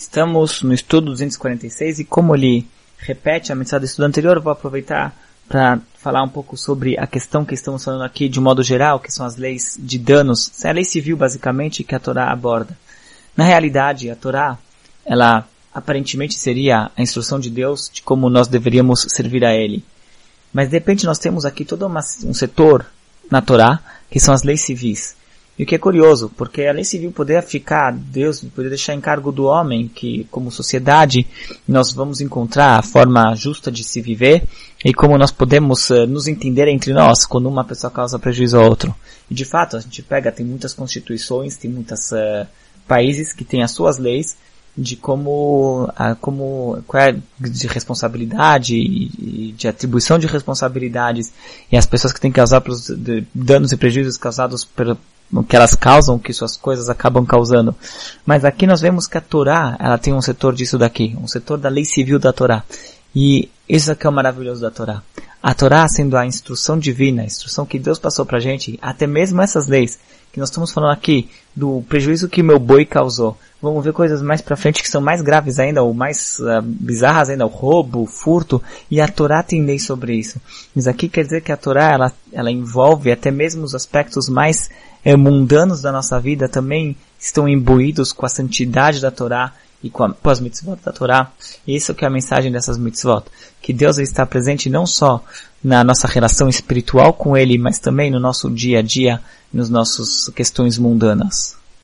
Estamos no estudo 246 e como ele repete a mensagem do estudo anterior, eu vou aproveitar para falar um pouco sobre a questão que estamos falando aqui de modo geral, que são as leis de danos. É a lei civil basicamente que a Torá aborda. Na realidade, a Torá, ela aparentemente seria a instrução de Deus de como nós deveríamos servir a Ele. Mas de repente nós temos aqui todo uma, um setor na Torá que são as leis civis. E o que é curioso, porque a lei civil poderia ficar, Deus poderia deixar em cargo do homem, que como sociedade nós vamos encontrar a forma justa de se viver e como nós podemos uh, nos entender entre nós quando uma pessoa causa prejuízo a outro. E de fato, a gente pega, tem muitas constituições, tem muitos uh, eh, países que têm as suas leis de como, uh, como qual é de responsabilidade e de atribuição de responsabilidades e as pessoas que têm que causar pelos danos e prejuízos causados pelo, o que elas causam, que suas coisas acabam causando. Mas aqui nós vemos que a Torá, ela tem um setor disso daqui, um setor da lei civil da Torá. E isso aqui é o maravilhoso da Torá. A Torá sendo a instrução divina, a instrução que Deus passou pra gente, até mesmo essas leis que nós estamos falando aqui, do prejuízo que meu boi causou. Vamos ver coisas mais pra frente que são mais graves ainda, ou mais uh, bizarras ainda, o roubo, o furto, e a Torá tem lei sobre isso. Mas aqui quer dizer que a Torá, ela, ela envolve até mesmo os aspectos mais eh, mundanos da nossa vida também estão imbuídos com a santidade da Torá e com, a, com as mitzvot da Torá. Isso que é a mensagem dessas mitzvot. Que Deus está presente não só na nossa relação espiritual com Ele, mas também no nosso dia a dia, nos nossos questões mundanas.